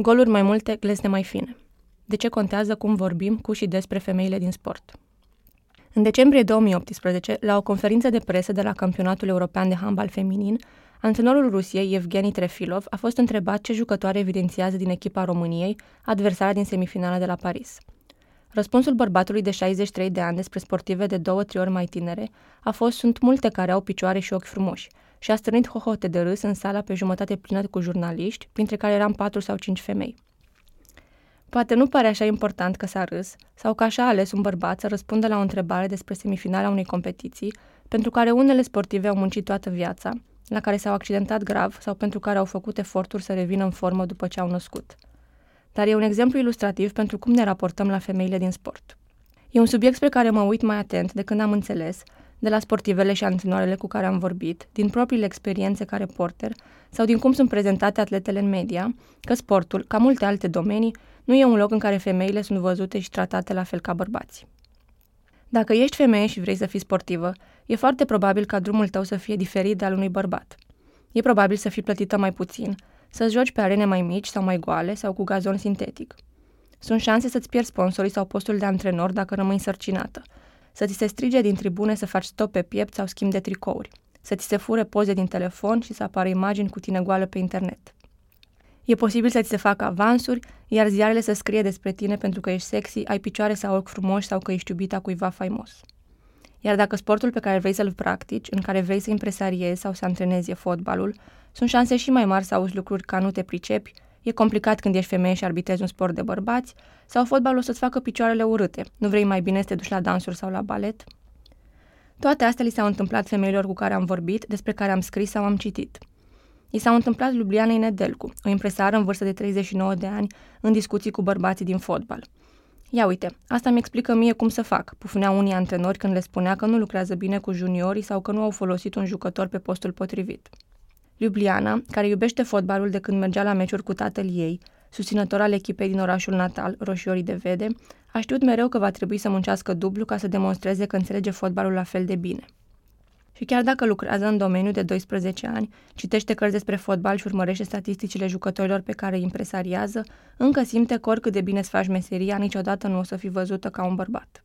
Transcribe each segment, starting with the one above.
Goluri mai multe, glezne mai fine. De ce contează cum vorbim cu și despre femeile din sport? În decembrie 2018, la o conferință de presă de la Campionatul European de Handbal Feminin, antrenorul Rusiei, Evgeni Trefilov, a fost întrebat ce jucătoare evidențiază din echipa României, adversara din semifinala de la Paris. Răspunsul bărbatului de 63 de ani despre sportive de două-trei ori mai tinere a fost sunt multe care au picioare și ochi frumoși și a strânit hohote de râs în sala pe jumătate plină cu jurnaliști, printre care eram patru sau cinci femei. Poate nu pare așa important că s-a râs sau că așa a ales un bărbat să răspundă la o întrebare despre semifinala unei competiții, pentru care unele sportive au muncit toată viața, la care s-au accidentat grav sau pentru care au făcut eforturi să revină în formă după ce au născut. Dar e un exemplu ilustrativ pentru cum ne raportăm la femeile din sport. E un subiect spre care mă uit mai atent de când am înțeles, de la sportivele și antrenoarele cu care am vorbit, din propriile experiențe ca reporter sau din cum sunt prezentate atletele în media, că sportul, ca multe alte domenii, nu e un loc în care femeile sunt văzute și tratate la fel ca bărbații. Dacă ești femeie și vrei să fii sportivă, e foarte probabil ca drumul tău să fie diferit de al unui bărbat. E probabil să fii plătită mai puțin, să joci pe arene mai mici sau mai goale sau cu gazon sintetic. Sunt șanse să-ți pierzi sponsorii sau postul de antrenor dacă rămâi sărcinată, să ți se strige din tribune să faci stop pe piept sau schimb de tricouri, să ți se fure poze din telefon și să apară imagini cu tine goală pe internet. E posibil să ți se facă avansuri, iar ziarele să scrie despre tine pentru că ești sexy, ai picioare sau ochi frumoși sau că ești iubita cuiva faimos. Iar dacă sportul pe care vrei să-l practici, în care vrei să impresariezi sau să antrenezi e fotbalul, sunt șanse și mai mari să auzi lucruri ca nu te pricepi, e complicat când ești femeie și arbitrezi un sport de bărbați, sau fotbalul o să-ți facă picioarele urâte, nu vrei mai bine să te duci la dansuri sau la balet? Toate astea li s-au întâmplat femeilor cu care am vorbit, despre care am scris sau am citit – I s-au întâmplat Lublianei Nedelcu, o impresară în vârstă de 39 de ani, în discuții cu bărbații din fotbal. Ia uite, asta mi explică mie cum să fac, pufuneau unii antrenori când le spunea că nu lucrează bine cu juniorii sau că nu au folosit un jucător pe postul potrivit. Ljubljana, care iubește fotbalul de când mergea la meciuri cu tatăl ei, susținător al echipei din orașul natal, Roșiorii de Vede, a știut mereu că va trebui să muncească dublu ca să demonstreze că înțelege fotbalul la fel de bine – și chiar dacă lucrează în domeniu de 12 ani, citește cărți despre fotbal și urmărește statisticile jucătorilor pe care îi impresariază, încă simte că oricât de bine îți faci meseria, niciodată nu o să fi văzută ca un bărbat.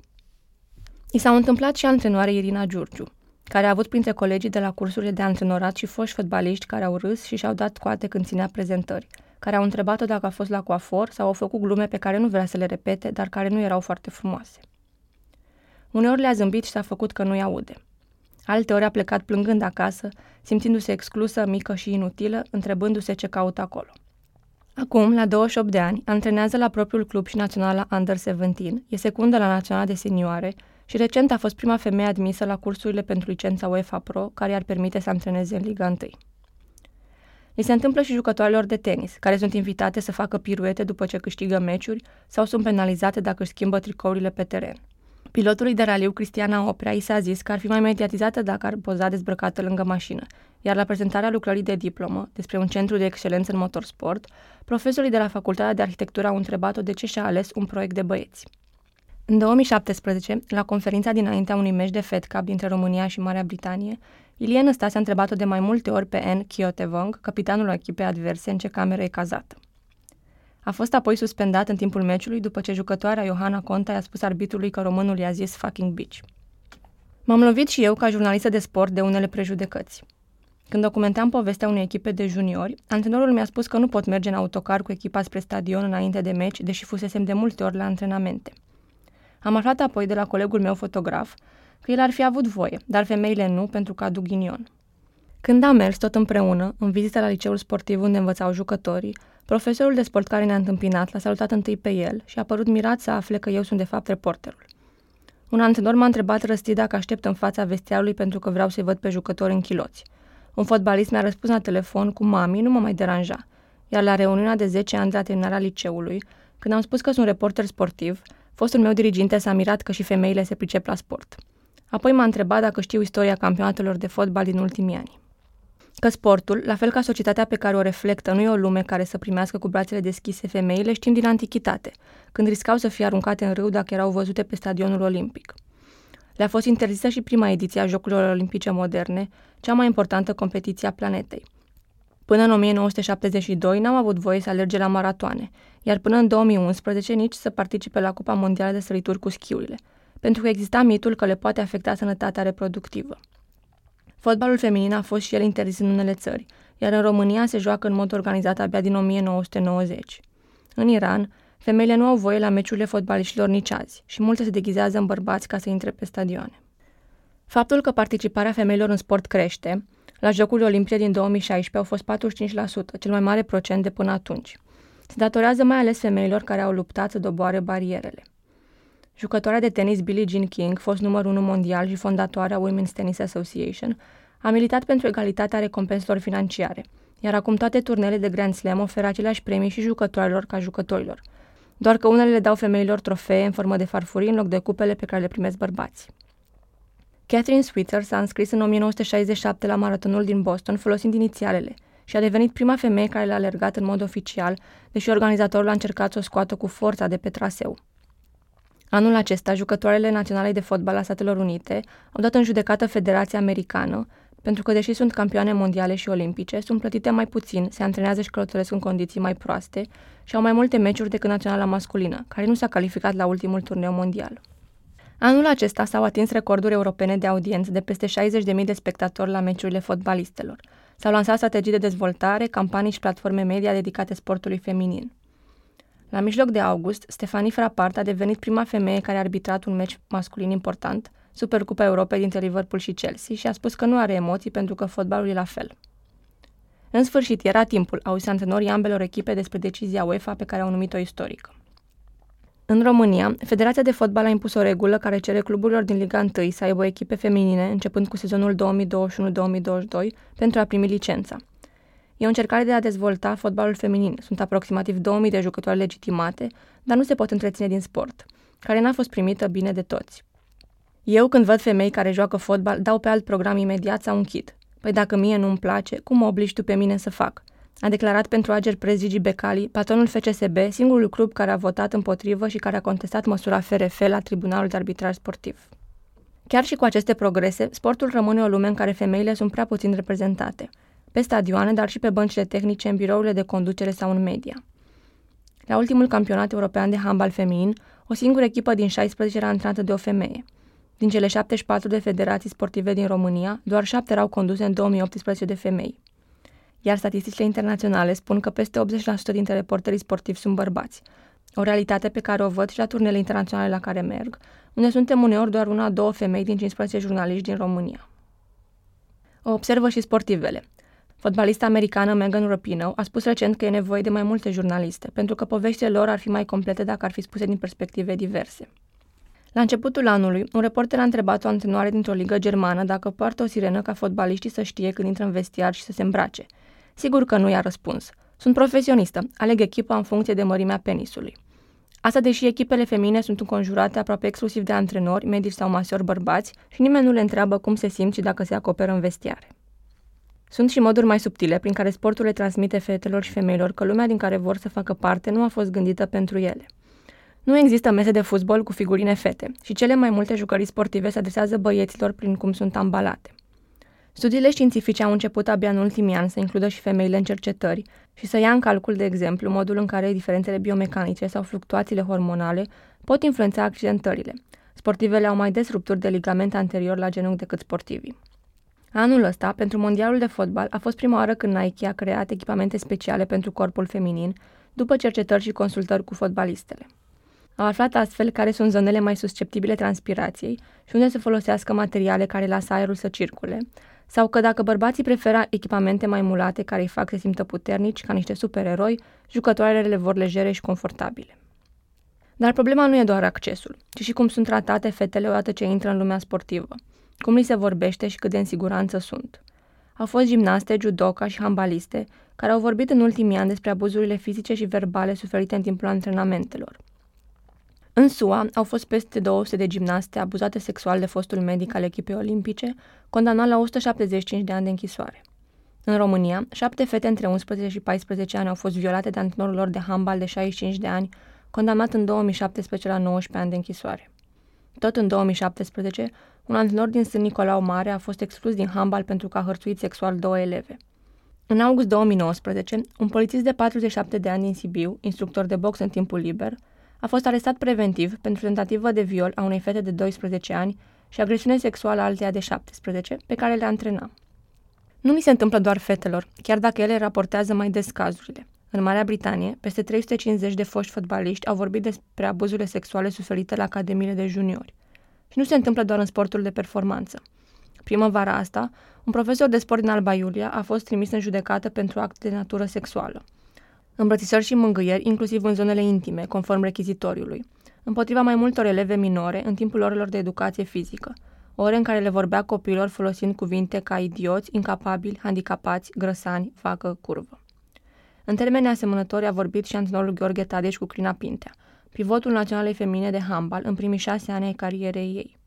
I s-au întâmplat și antrenoare Irina Giurgiu, care a avut printre colegii de la cursurile de antrenorat și foști fotbaliști care au râs și și-au dat coate când ținea prezentări, care au întrebat-o dacă a fost la coafor sau au făcut glume pe care nu vrea să le repete, dar care nu erau foarte frumoase. Uneori le-a zâmbit și s-a făcut că nu-i aude. Alteori a plecat plângând acasă, simțindu-se exclusă, mică și inutilă, întrebându-se ce caută acolo. Acum, la 28 de ani, antrenează la propriul club și naționala Under 17, e secundă la naționala de senioare și recent a fost prima femeie admisă la cursurile pentru licența UEFA Pro, care i-ar permite să antreneze în Liga 1. Li se întâmplă și jucătoarelor de tenis, care sunt invitate să facă piruete după ce câștigă meciuri sau sunt penalizate dacă își schimbă tricourile pe teren. Pilotului de raliu Cristiana Oprea i s-a zis că ar fi mai mediatizată dacă ar poza dezbrăcată lângă mașină, iar la prezentarea lucrării de diplomă despre un centru de excelență în motorsport, profesorii de la Facultatea de Arhitectură au întrebat-o de ce și-a ales un proiect de băieți. În 2017, la conferința dinaintea unui meci de Fed Cup dintre România și Marea Britanie, Ilie Năstase a întrebat-o de mai multe ori pe N. Chiotevong, capitanul echipei adverse, în ce cameră e cazată. A fost apoi suspendat în timpul meciului după ce jucătoarea Johanna Conta i-a spus arbitrului că românul i-a zis fucking bitch. M-am lovit și eu ca jurnalistă de sport de unele prejudecăți. Când documentam povestea unei echipe de juniori, antrenorul mi-a spus că nu pot merge în autocar cu echipa spre stadion înainte de meci, deși fusesem de multe ori la antrenamente. Am aflat apoi de la colegul meu fotograf că el ar fi avut voie, dar femeile nu pentru că aduc ghinion. Când am mers tot împreună, în vizită la liceul sportiv unde învățau jucătorii, Profesorul de sport care ne-a întâmpinat l-a salutat întâi pe el și a părut mirat să afle că eu sunt de fapt reporterul. Un antrenor m-a întrebat răstit dacă aștept în fața vestiarului pentru că vreau să-i văd pe jucători în chiloți. Un fotbalist mi-a răspuns la telefon cu mami, nu mă mai deranja. Iar la reuniunea de 10 ani de la terminarea liceului, când am spus că sunt reporter sportiv, fostul meu diriginte s-a mirat că și femeile se pricep la sport. Apoi m-a întrebat dacă știu istoria campionatelor de fotbal din ultimii ani că sportul, la fel ca societatea pe care o reflectă, nu e o lume care să primească cu brațele deschise femeile, știm din antichitate, când riscau să fie aruncate în râu dacă erau văzute pe stadionul olimpic. Le-a fost interzisă și prima ediție a Jocurilor Olimpice Moderne, cea mai importantă competiție a planetei. Până în 1972 n-au avut voie să alerge la maratoane, iar până în 2011 nici să participe la Cupa Mondială de Sărituri cu schiurile, pentru că exista mitul că le poate afecta sănătatea reproductivă. Fotbalul feminin a fost și el interzis în unele țări, iar în România se joacă în mod organizat abia din 1990. În Iran, femeile nu au voie la meciurile fotbaliștilor nici azi și multe se deghizează în bărbați ca să intre pe stadioane. Faptul că participarea femeilor în sport crește, la Jocurile Olimpice din 2016 au fost 45%, cel mai mare procent de până atunci. Se datorează mai ales femeilor care au luptat să doboare barierele. Jucătoarea de tenis Billie Jean King, fost numărul 1 mondial și fondatoarea Women's Tennis Association, a militat pentru egalitatea recompenselor financiare, iar acum toate turnele de Grand Slam oferă aceleași premii și jucătorilor ca jucătorilor, doar că unele le dau femeilor trofee în formă de farfurii în loc de cupele pe care le primesc bărbații. Catherine Switzer s-a înscris în 1967 la maratonul din Boston folosind inițialele și a devenit prima femeie care l-a alergat în mod oficial, deși organizatorul a încercat să o scoată cu forța de pe traseu. Anul acesta, jucătoarele naționale de fotbal a Statelor Unite au dat în judecată Federația Americană pentru că, deși sunt campioane mondiale și olimpice, sunt plătite mai puțin, se antrenează și călătoresc în condiții mai proaste și au mai multe meciuri decât naționala masculină, care nu s-a calificat la ultimul turneu mondial. Anul acesta s-au atins recorduri europene de audiență de peste 60.000 de spectatori la meciurile fotbalistelor. S-au lansat strategii de dezvoltare, campanii și platforme media dedicate sportului feminin. La mijloc de august, Stefanie Frappart a devenit prima femeie care a arbitrat un meci masculin important, Supercupa Europei dintre Liverpool și Chelsea, și a spus că nu are emoții pentru că fotbalul e la fel. În sfârșit, era timpul, au zis antrenorii ambelor echipe despre decizia UEFA pe care au numit-o istorică. În România, Federația de Fotbal a impus o regulă care cere cluburilor din Liga 1 să aibă echipe feminine, începând cu sezonul 2021-2022, pentru a primi licența. E o încercare de a dezvolta fotbalul feminin. Sunt aproximativ 2000 de jucători legitimate, dar nu se pot întreține din sport, care n-a fost primită bine de toți. Eu, când văd femei care joacă fotbal, dau pe alt program imediat sau închid. Păi dacă mie nu-mi place, cum mă obligi tu pe mine să fac? A declarat pentru Ager Prez Gigi Becali, patronul FCSB, singurul club care a votat împotrivă și care a contestat măsura FRF la Tribunalul de Arbitraj Sportiv. Chiar și cu aceste progrese, sportul rămâne o lume în care femeile sunt prea puțin reprezentate, pe stadioane, dar și pe băncile tehnice, în birourile de conducere sau în media. La ultimul campionat european de handbal feminin, o singură echipă din 16 era antrenată de o femeie. Din cele 74 de federații sportive din România, doar 7 erau conduse în 2018 de femei iar statisticile internaționale spun că peste 80% dintre reporterii sportivi sunt bărbați. O realitate pe care o văd și la turnele internaționale la care merg, unde suntem uneori doar una, două femei din 15 jurnaliști din România. O observă și sportivele. Fotbalista americană Megan Rapinoe a spus recent că e nevoie de mai multe jurnaliste, pentru că poveștile lor ar fi mai complete dacă ar fi spuse din perspective diverse. La începutul anului, un reporter a întrebat o antrenoare dintr-o ligă germană dacă poartă o sirenă ca fotbaliștii să știe când intră în vestiar și să se îmbrace – Sigur că nu i-a răspuns. Sunt profesionistă, aleg echipa în funcție de mărimea penisului. Asta deși echipele femine sunt înconjurate aproape exclusiv de antrenori, medici sau masiori bărbați și nimeni nu le întreabă cum se simt și dacă se acoperă în vestiare. Sunt și moduri mai subtile prin care sportul le transmite fetelor și femeilor că lumea din care vor să facă parte nu a fost gândită pentru ele. Nu există mese de fotbal cu figurine fete și cele mai multe jucării sportive se adresează băieților prin cum sunt ambalate. Studiile științifice au început abia în ultimii ani să includă și femeile în cercetări și să ia în calcul, de exemplu, modul în care diferențele biomecanice sau fluctuațiile hormonale pot influența accidentările. Sportivele au mai des rupturi de ligament anterior la genunchi decât sportivii. Anul ăsta, pentru mondialul de fotbal, a fost prima oară când Nike a creat echipamente speciale pentru corpul feminin, după cercetări și consultări cu fotbalistele. Au aflat astfel care sunt zonele mai susceptibile transpirației și unde să folosească materiale care lasă aerul să circule, sau că dacă bărbații preferă echipamente mai mulate care îi fac să simtă puternici ca niște supereroi, jucătoarele le vor legere și confortabile. Dar problema nu e doar accesul, ci și cum sunt tratate fetele odată ce intră în lumea sportivă, cum li se vorbește și cât de în siguranță sunt. Au fost gimnaste, judoca și handbaliste care au vorbit în ultimii ani despre abuzurile fizice și verbale suferite în timpul antrenamentelor – în SUA au fost peste 200 de gimnaste abuzate sexual de fostul medic al echipei olimpice, condamnat la 175 de ani de închisoare. În România, șapte fete între 11 și 14 ani au fost violate de antrenorul lor de handbal de 65 de ani, condamnat în 2017 la 19 ani de închisoare. Tot în 2017, un antrenor din Sân Nicolau Mare a fost exclus din handbal pentru că a hărțuit sexual două eleve. În august 2019, un polițist de 47 de ani din Sibiu, instructor de box în timpul liber, a fost arestat preventiv pentru tentativă de viol a unei fete de 12 ani și agresiune sexuală alteia de 17, pe care le antrena. Nu mi se întâmplă doar fetelor, chiar dacă ele raportează mai des cazurile. În Marea Britanie, peste 350 de foști fotbaliști au vorbit despre abuzurile sexuale suferite la academiile de juniori. Și nu se întâmplă doar în sportul de performanță. Primăvara asta, un profesor de sport din Alba Iulia a fost trimis în judecată pentru acte de natură sexuală. Îmbrățișări și mângâieri, inclusiv în zonele intime, conform rechizitoriului, împotriva mai multor eleve minore în timpul orelor de educație fizică, ore în care le vorbea copiilor folosind cuvinte ca idioți, incapabili, handicapați, grăsani, vacă, curvă. În termeni asemănători a vorbit și antrenorul Gheorghe Tadeș cu Crina Pintea, pivotul naționalei femine de handbal în primii șase ani ai carierei ei.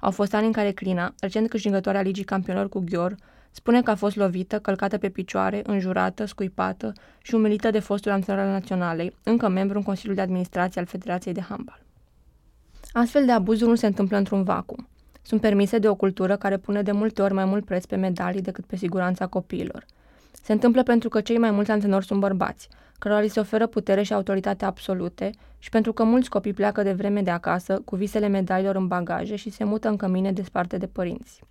Au fost ani în care Crina, recent câștigătoarea Ligii Campionilor cu Ghior, spune că a fost lovită, călcată pe picioare, înjurată, scuipată și umilită de fostul antrenor al naționalei, încă membru în Consiliul de Administrație al Federației de Handbal. Astfel de abuzuri nu se întâmplă într-un vacuum. Sunt permise de o cultură care pune de multe ori mai mult preț pe medalii decât pe siguranța copiilor. Se întâmplă pentru că cei mai mulți antrenori sunt bărbați, cărora li se oferă putere și autoritate absolute și pentru că mulți copii pleacă de vreme de acasă cu visele medalilor în bagaje și se mută în cămine desparte de părinți.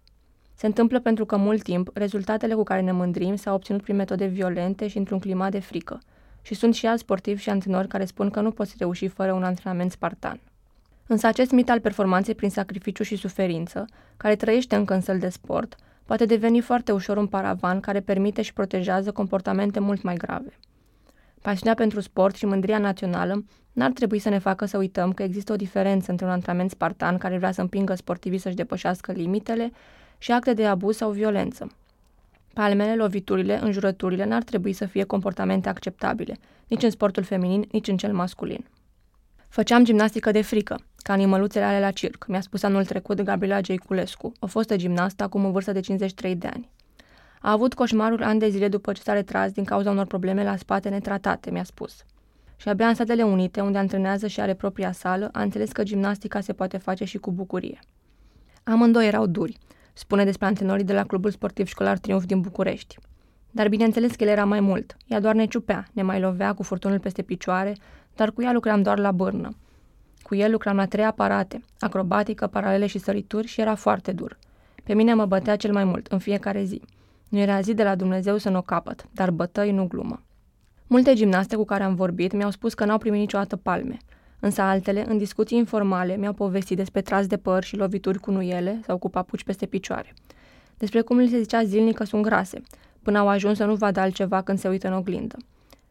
Se întâmplă pentru că mult timp rezultatele cu care ne mândrim s-au obținut prin metode violente și într-un climat de frică. Și sunt și alți sportivi și antrenori care spun că nu poți reuși fără un antrenament spartan. Însă acest mit al performanței prin sacrificiu și suferință, care trăiește încă în săl de sport, poate deveni foarte ușor un paravan care permite și protejează comportamente mult mai grave. Pasiunea pentru sport și mândria națională n-ar trebui să ne facă să uităm că există o diferență între un antrenament spartan care vrea să împingă sportivii să-și depășească limitele și acte de abuz sau violență. Palmele, loviturile, înjurăturile n-ar trebui să fie comportamente acceptabile, nici în sportul feminin, nici în cel masculin. Făceam gimnastică de frică, ca animăluțele ale la circ, mi-a spus anul trecut Gabriela Geiculescu, o fostă gimnastă acum în vârstă de 53 de ani. A avut coșmarul ani de zile după ce s-a retras din cauza unor probleme la spate netratate, mi-a spus. Și abia în Statele Unite, unde antrenează și are propria sală, a înțeles că gimnastica se poate face și cu bucurie. Amândoi erau duri, spune despre antrenorii de la Clubul Sportiv Școlar Triumf din București. Dar bineînțeles că el era mai mult. Ea doar ne ciupea, ne mai lovea cu furtunul peste picioare, dar cu ea lucram doar la bârnă. Cu el lucram la trei aparate, acrobatică, paralele și sărituri și era foarte dur. Pe mine mă bătea cel mai mult, în fiecare zi. Nu era zi de la Dumnezeu să nu o capăt, dar bătăi nu glumă. Multe gimnaste cu care am vorbit mi-au spus că n-au primit niciodată palme, însă altele, în discuții informale, mi-au povestit despre tras de păr și lovituri cu nuiele sau cu papuci peste picioare. Despre cum li se zicea zilnic că sunt grase, până au ajuns să nu vadă altceva când se uită în oglindă.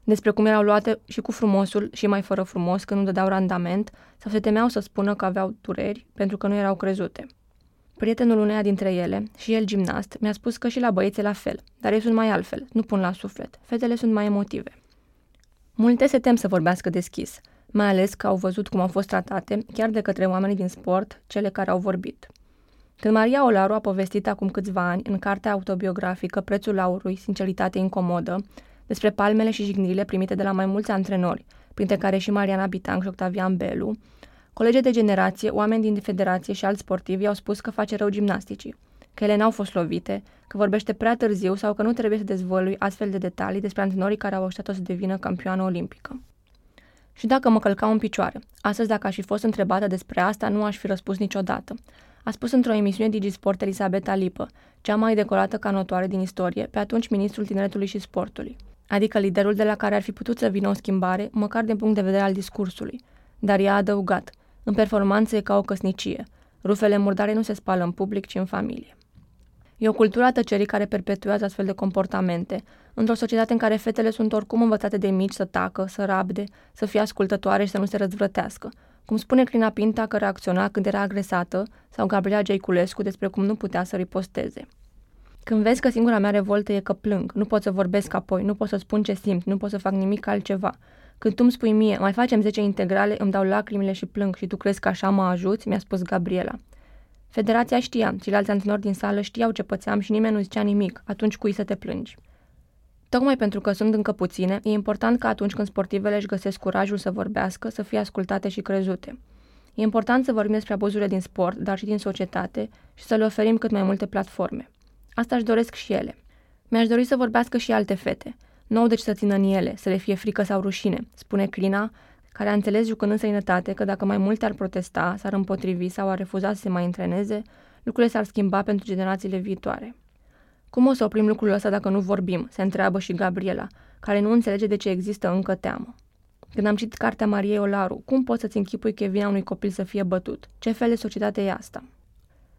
Despre cum erau luate și cu frumosul și mai fără frumos când nu dădeau randament sau se temeau să spună că aveau dureri pentru că nu erau crezute. Prietenul uneia dintre ele, și el gimnast, mi-a spus că și la băieți la fel, dar ei sunt mai altfel, nu pun la suflet. Fetele sunt mai emotive. Multe se tem să vorbească deschis, mai ales că au văzut cum au fost tratate, chiar de către oamenii din sport, cele care au vorbit. Când Maria Olaru a povestit acum câțiva ani, în cartea autobiografică Prețul aurului, sinceritate incomodă, despre palmele și jignirile primite de la mai mulți antrenori, printre care și Mariana Bitang și Octavian Belu, colegi de generație, oameni din federație și alți sportivi au spus că face rău gimnasticii, că ele n-au fost lovite, că vorbește prea târziu sau că nu trebuie să dezvălui astfel de detalii despre antrenorii care au așteptat-o să devină campioană olimpică. Și dacă mă călcau în picioare. Astăzi, dacă aș fi fost întrebată despre asta, nu aș fi răspuns niciodată. A spus într-o emisiune Digisport Elisabeta Lipă, cea mai decorată canotoare din istorie, pe atunci ministrul tineretului și sportului. Adică liderul de la care ar fi putut să vină o schimbare, măcar din punct de vedere al discursului. Dar ea a adăugat, în performanță e ca o căsnicie. Rufele murdare nu se spală în public, ci în familie. E o cultură a tăcerii care perpetuează astfel de comportamente, într-o societate în care fetele sunt oricum învățate de mici să tacă, să rabde, să fie ascultătoare și să nu se răzvrătească. Cum spune Crina Pinta că reacționa când era agresată, sau Gabriela Geiculescu despre cum nu putea să riposteze. Când vezi că singura mea revoltă e că plâng, nu pot să vorbesc apoi, nu pot să spun ce simt, nu pot să fac nimic altceva. Când tu îmi spui mie, mai facem 10 integrale, îmi dau lacrimile și plâng și tu crezi că așa mă ajuți, mi-a spus Gabriela. Federația știa, ceilalți antrenori din sală știau ce pățeam și nimeni nu zicea nimic, atunci cui să te plângi. Tocmai pentru că sunt încă puține, e important ca atunci când sportivele își găsesc curajul să vorbească, să fie ascultate și crezute. E important să vorbim despre abuzurile din sport, dar și din societate și să le oferim cât mai multe platforme. Asta își doresc și ele. Mi-aș dori să vorbească și alte fete. Nu deci să țină în ele, să le fie frică sau rușine, spune Crina, care a înțeles jucând în sănătate că dacă mai multe ar protesta, s-ar împotrivi sau ar refuza să se mai întreneze, lucrurile s-ar schimba pentru generațiile viitoare. Cum o să oprim lucrul ăsta dacă nu vorbim? se întreabă și Gabriela, care nu înțelege de ce există încă teamă. Când am citit cartea Mariei Olaru, cum poți să-ți închipui că e vina unui copil să fie bătut? Ce fel de societate e asta?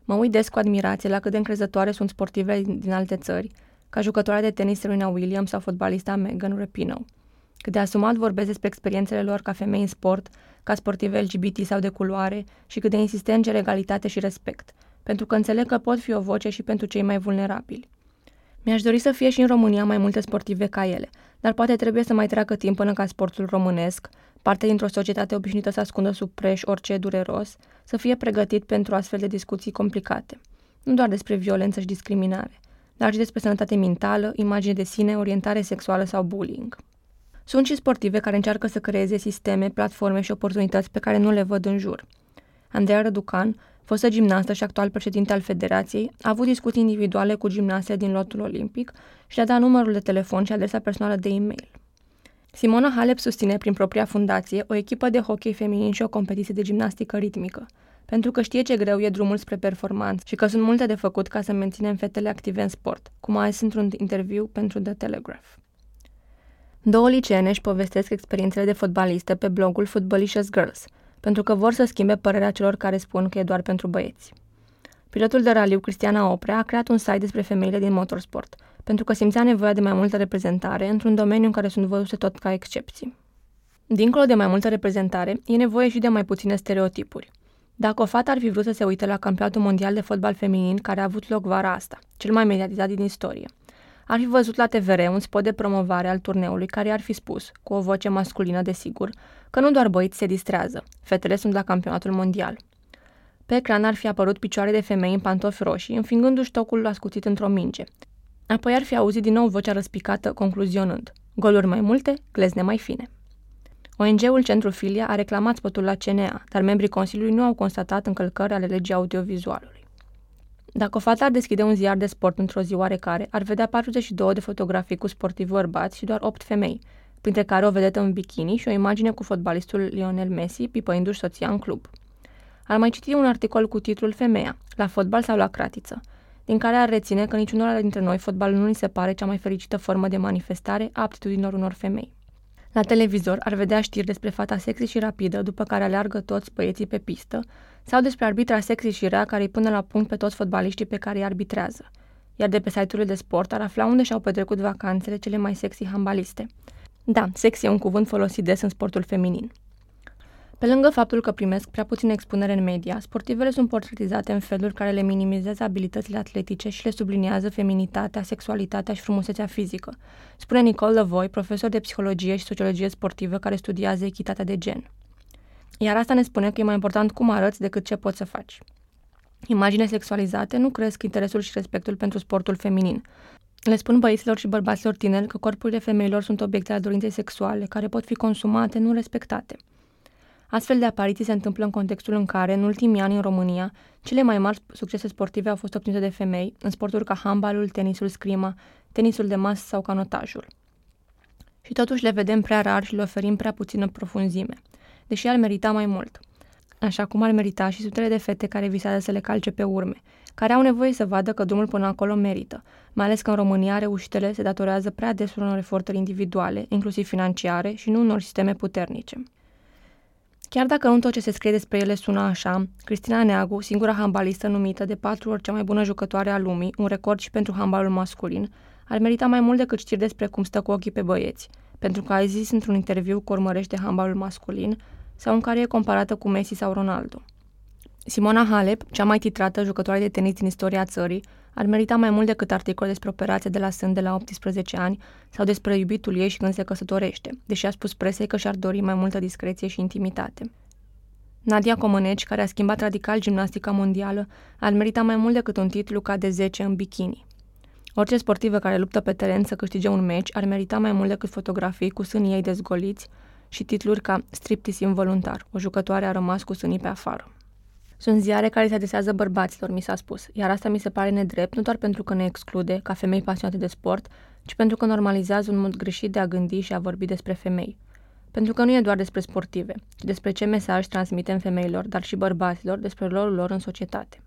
Mă uit des cu admirație la cât de încrezătoare sunt sportive din alte țări, ca jucătoarea de tenis Serena Williams sau fotbalista Megan Rapinoe. Cât de asumat vorbesc despre experiențele lor ca femei în sport, ca sportive LGBT sau de culoare și cât de insistent cer egalitate și respect, pentru că înțeleg că pot fi o voce și pentru cei mai vulnerabili. Mi-aș dori să fie și în România mai multe sportive ca ele, dar poate trebuie să mai treacă timp până ca sportul românesc, parte dintr-o societate obișnuită să ascundă sub preș orice dureros, să fie pregătit pentru astfel de discuții complicate. Nu doar despre violență și discriminare, dar și despre sănătate mentală, imagine de sine, orientare sexuală sau bullying. Sunt și sportive care încearcă să creeze sisteme, platforme și oportunități pe care nu le văd în jur. Andreea Răducan, fostă gimnastă și actual președinte al federației, a avut discuții individuale cu gimnaste din lotul olimpic și le-a dat numărul de telefon și adresa personală de e-mail. Simona Halep susține prin propria fundație o echipă de hockey feminin și o competiție de gimnastică ritmică, pentru că știe ce greu e drumul spre performanță și că sunt multe de făcut ca să menținem fetele active în sport, cum a zis într-un interviu pentru The Telegraph. Două liceene își povestesc experiențele de fotbalistă pe blogul Footballicious Girls, pentru că vor să schimbe părerea celor care spun că e doar pentru băieți. Pilotul de raliu Cristiana Oprea a creat un site despre femeile din motorsport, pentru că simțea nevoia de mai multă reprezentare într-un domeniu în care sunt văzute tot ca excepții. Dincolo de mai multă reprezentare, e nevoie și de mai puține stereotipuri. Dacă o fată ar fi vrut să se uite la campionatul mondial de fotbal feminin care a avut loc vara asta, cel mai mediatizat din istorie, ar fi văzut la TVR un spot de promovare al turneului care ar fi spus, cu o voce masculină desigur, că nu doar băieți se distrează, fetele sunt la campionatul mondial. Pe ecran ar fi apărut picioare de femei în pantofi roșii, înfingându-și tocul ascuțit într-o minge. Apoi ar fi auzit din nou vocea răspicată, concluzionând, goluri mai multe, glezne mai fine. ONG-ul Centru Filia a reclamat spotul la CNA, dar membrii Consiliului nu au constatat încălcări ale legii audiovizualului. Dacă o fată ar deschide un ziar de sport într-o zi oarecare, ar vedea 42 de fotografii cu sportivi bărbați și doar 8 femei, printre care o vedetă în bikini și o imagine cu fotbalistul Lionel Messi pipăindu-și soția în club. Ar mai citi un articol cu titlul Femeia, la fotbal sau la cratiță, din care ar reține că niciunul dintre noi fotbalul nu ni se pare cea mai fericită formă de manifestare a aptitudinilor unor femei. La televizor ar vedea știri despre fata sexy și rapidă, după care aleargă toți băieții pe pistă, sau despre arbitra sexy și rea care îi pune la punct pe toți fotbaliștii pe care îi arbitrează. Iar de pe site-urile de sport ar afla unde și-au petrecut vacanțele cele mai sexy handbaliste. Da, sexy e un cuvânt folosit des în sportul feminin. Pe lângă faptul că primesc prea puțină expunere în media, sportivele sunt portretizate în feluri care le minimizează abilitățile atletice și le subliniază feminitatea, sexualitatea și frumusețea fizică, spune Nicole Lavoy, profesor de psihologie și sociologie sportivă care studiază echitatea de gen. Iar asta ne spune că e mai important cum arăți decât ce poți să faci. Imagine sexualizate nu cresc interesul și respectul pentru sportul feminin. Le spun băieților și bărbaților tineri că corpurile femeilor sunt obiecte ale dorinței sexuale, care pot fi consumate, nu respectate. Astfel de apariții se întâmplă în contextul în care, în ultimii ani în România, cele mai mari succese sportive au fost obținute de femei, în sporturi ca handbalul, tenisul scrima, tenisul de masă sau canotajul. Și totuși le vedem prea rar și le oferim prea puțină profunzime, deși ar merita mai mult. Așa cum ar merita și sutele de fete care visează să le calce pe urme, care au nevoie să vadă că drumul până acolo merită, mai ales că în România reușitele se datorează prea des unor eforturi individuale, inclusiv financiare, și nu unor sisteme puternice. Chiar dacă nu tot ce se scrie despre ele sună așa, Cristina Neagu, singura handbalistă numită de patru ori cea mai bună jucătoare a lumii, un record și pentru handbalul masculin, ar merita mai mult decât știri despre cum stă cu ochii pe băieți, pentru că a zis într-un interviu că urmărește handbalul masculin sau în care e comparată cu Messi sau Ronaldo. Simona Halep, cea mai titrată jucătoare de tenis din istoria țării, ar merita mai mult decât articol despre operație de la sân de la 18 ani sau despre iubitul ei și când se căsătorește, deși a spus presei că și-ar dori mai multă discreție și intimitate. Nadia Comăneci, care a schimbat radical gimnastica mondială, ar merita mai mult decât un titlu ca de 10 în bikini. Orice sportivă care luptă pe teren să câștige un meci ar merita mai mult decât fotografii cu sânii ei dezgoliți și titluri ca striptease involuntar, o jucătoare a rămas cu sânii pe afară. Sunt ziare care se adresează bărbaților, mi s-a spus, iar asta mi se pare nedrept, nu doar pentru că ne exclude, ca femei pasionate de sport, ci pentru că normalizează un mod greșit de a gândi și a vorbi despre femei. Pentru că nu e doar despre sportive, ci despre ce mesaj transmitem femeilor, dar și bărbaților, despre rolul lor în societate.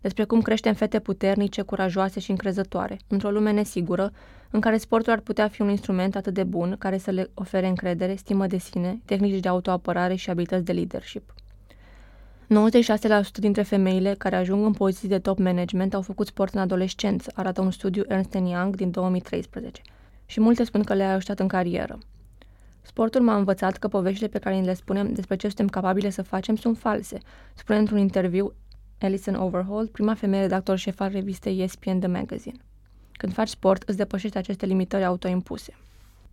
Despre cum creștem fete puternice, curajoase și încrezătoare, într-o lume nesigură, în care sportul ar putea fi un instrument atât de bun care să le ofere încredere, stimă de sine, tehnici de autoapărare și abilități de leadership. 96% dintre femeile care ajung în poziții de top management au făcut sport în adolescență, arată un studiu Ernst Young din 2013. Și multe spun că le-a ajutat în carieră. Sportul m-a învățat că poveștile pe care le spunem despre ce suntem capabile să facem sunt false, spune într-un interviu Alison Overhaul, prima femeie redactor șef al revistei ESPN The Magazine. Când faci sport, îți depășești aceste limitări autoimpuse.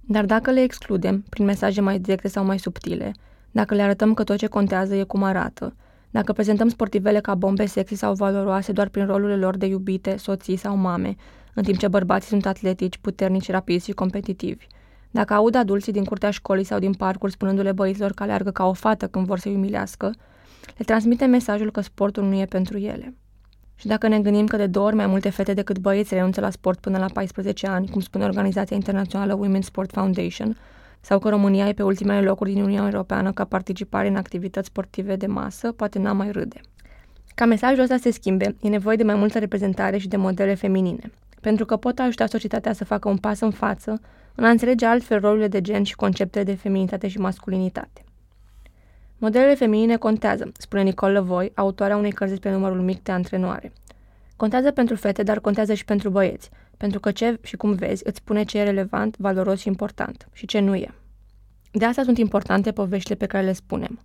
Dar dacă le excludem, prin mesaje mai directe sau mai subtile, dacă le arătăm că tot ce contează e cum arată, dacă prezentăm sportivele ca bombe sexy sau valoroase doar prin rolurile lor de iubite, soții sau mame, în timp ce bărbații sunt atletici, puternici, rapizi și competitivi, dacă aud adulții din curtea școlii sau din parcuri spunându-le băieților că aleargă ca o fată când vor să-i umilească, le transmite mesajul că sportul nu e pentru ele. Și dacă ne gândim că de două ori mai multe fete decât băieți renunță la sport până la 14 ani, cum spune Organizația Internațională Women's Sport Foundation, sau că România e pe ultimele locuri din Uniunea Europeană ca participare în activități sportive de masă, poate n-am mai râde. Ca mesajul ăsta se schimbe, e nevoie de mai multă reprezentare și de modele feminine, pentru că pot ajuta societatea să facă un pas în față în a înțelege altfel rolurile de gen și conceptele de feminitate și masculinitate. Modelele feminine contează, spune Nicole Voi, autoarea unei cărți despre numărul mic de antrenoare. Contează pentru fete, dar contează și pentru băieți, pentru că ce și cum vezi îți spune ce e relevant, valoros și important și ce nu e. De asta sunt importante poveștile pe care le spunem.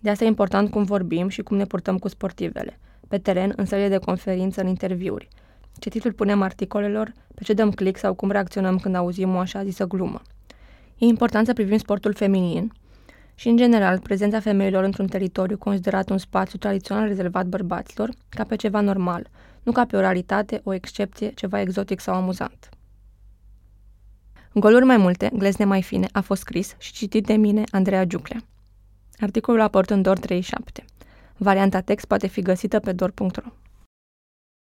De asta e important cum vorbim și cum ne purtăm cu sportivele, pe teren, în sălile de conferință, în interviuri. Ce titlul punem articolelor, pe ce dăm click sau cum reacționăm când auzim o așa zisă glumă. E important să privim sportul feminin, și, în general, prezența femeilor într-un teritoriu considerat un spațiu tradițional rezervat bărbaților, ca pe ceva normal, nu ca pe o realitate, o excepție, ceva exotic sau amuzant. Goluri mai multe, glezne mai fine, a fost scris și citit de mine, Andreea Giuclea. Articolul a apărut în DOR 37. Varianta text poate fi găsită pe dor.ro.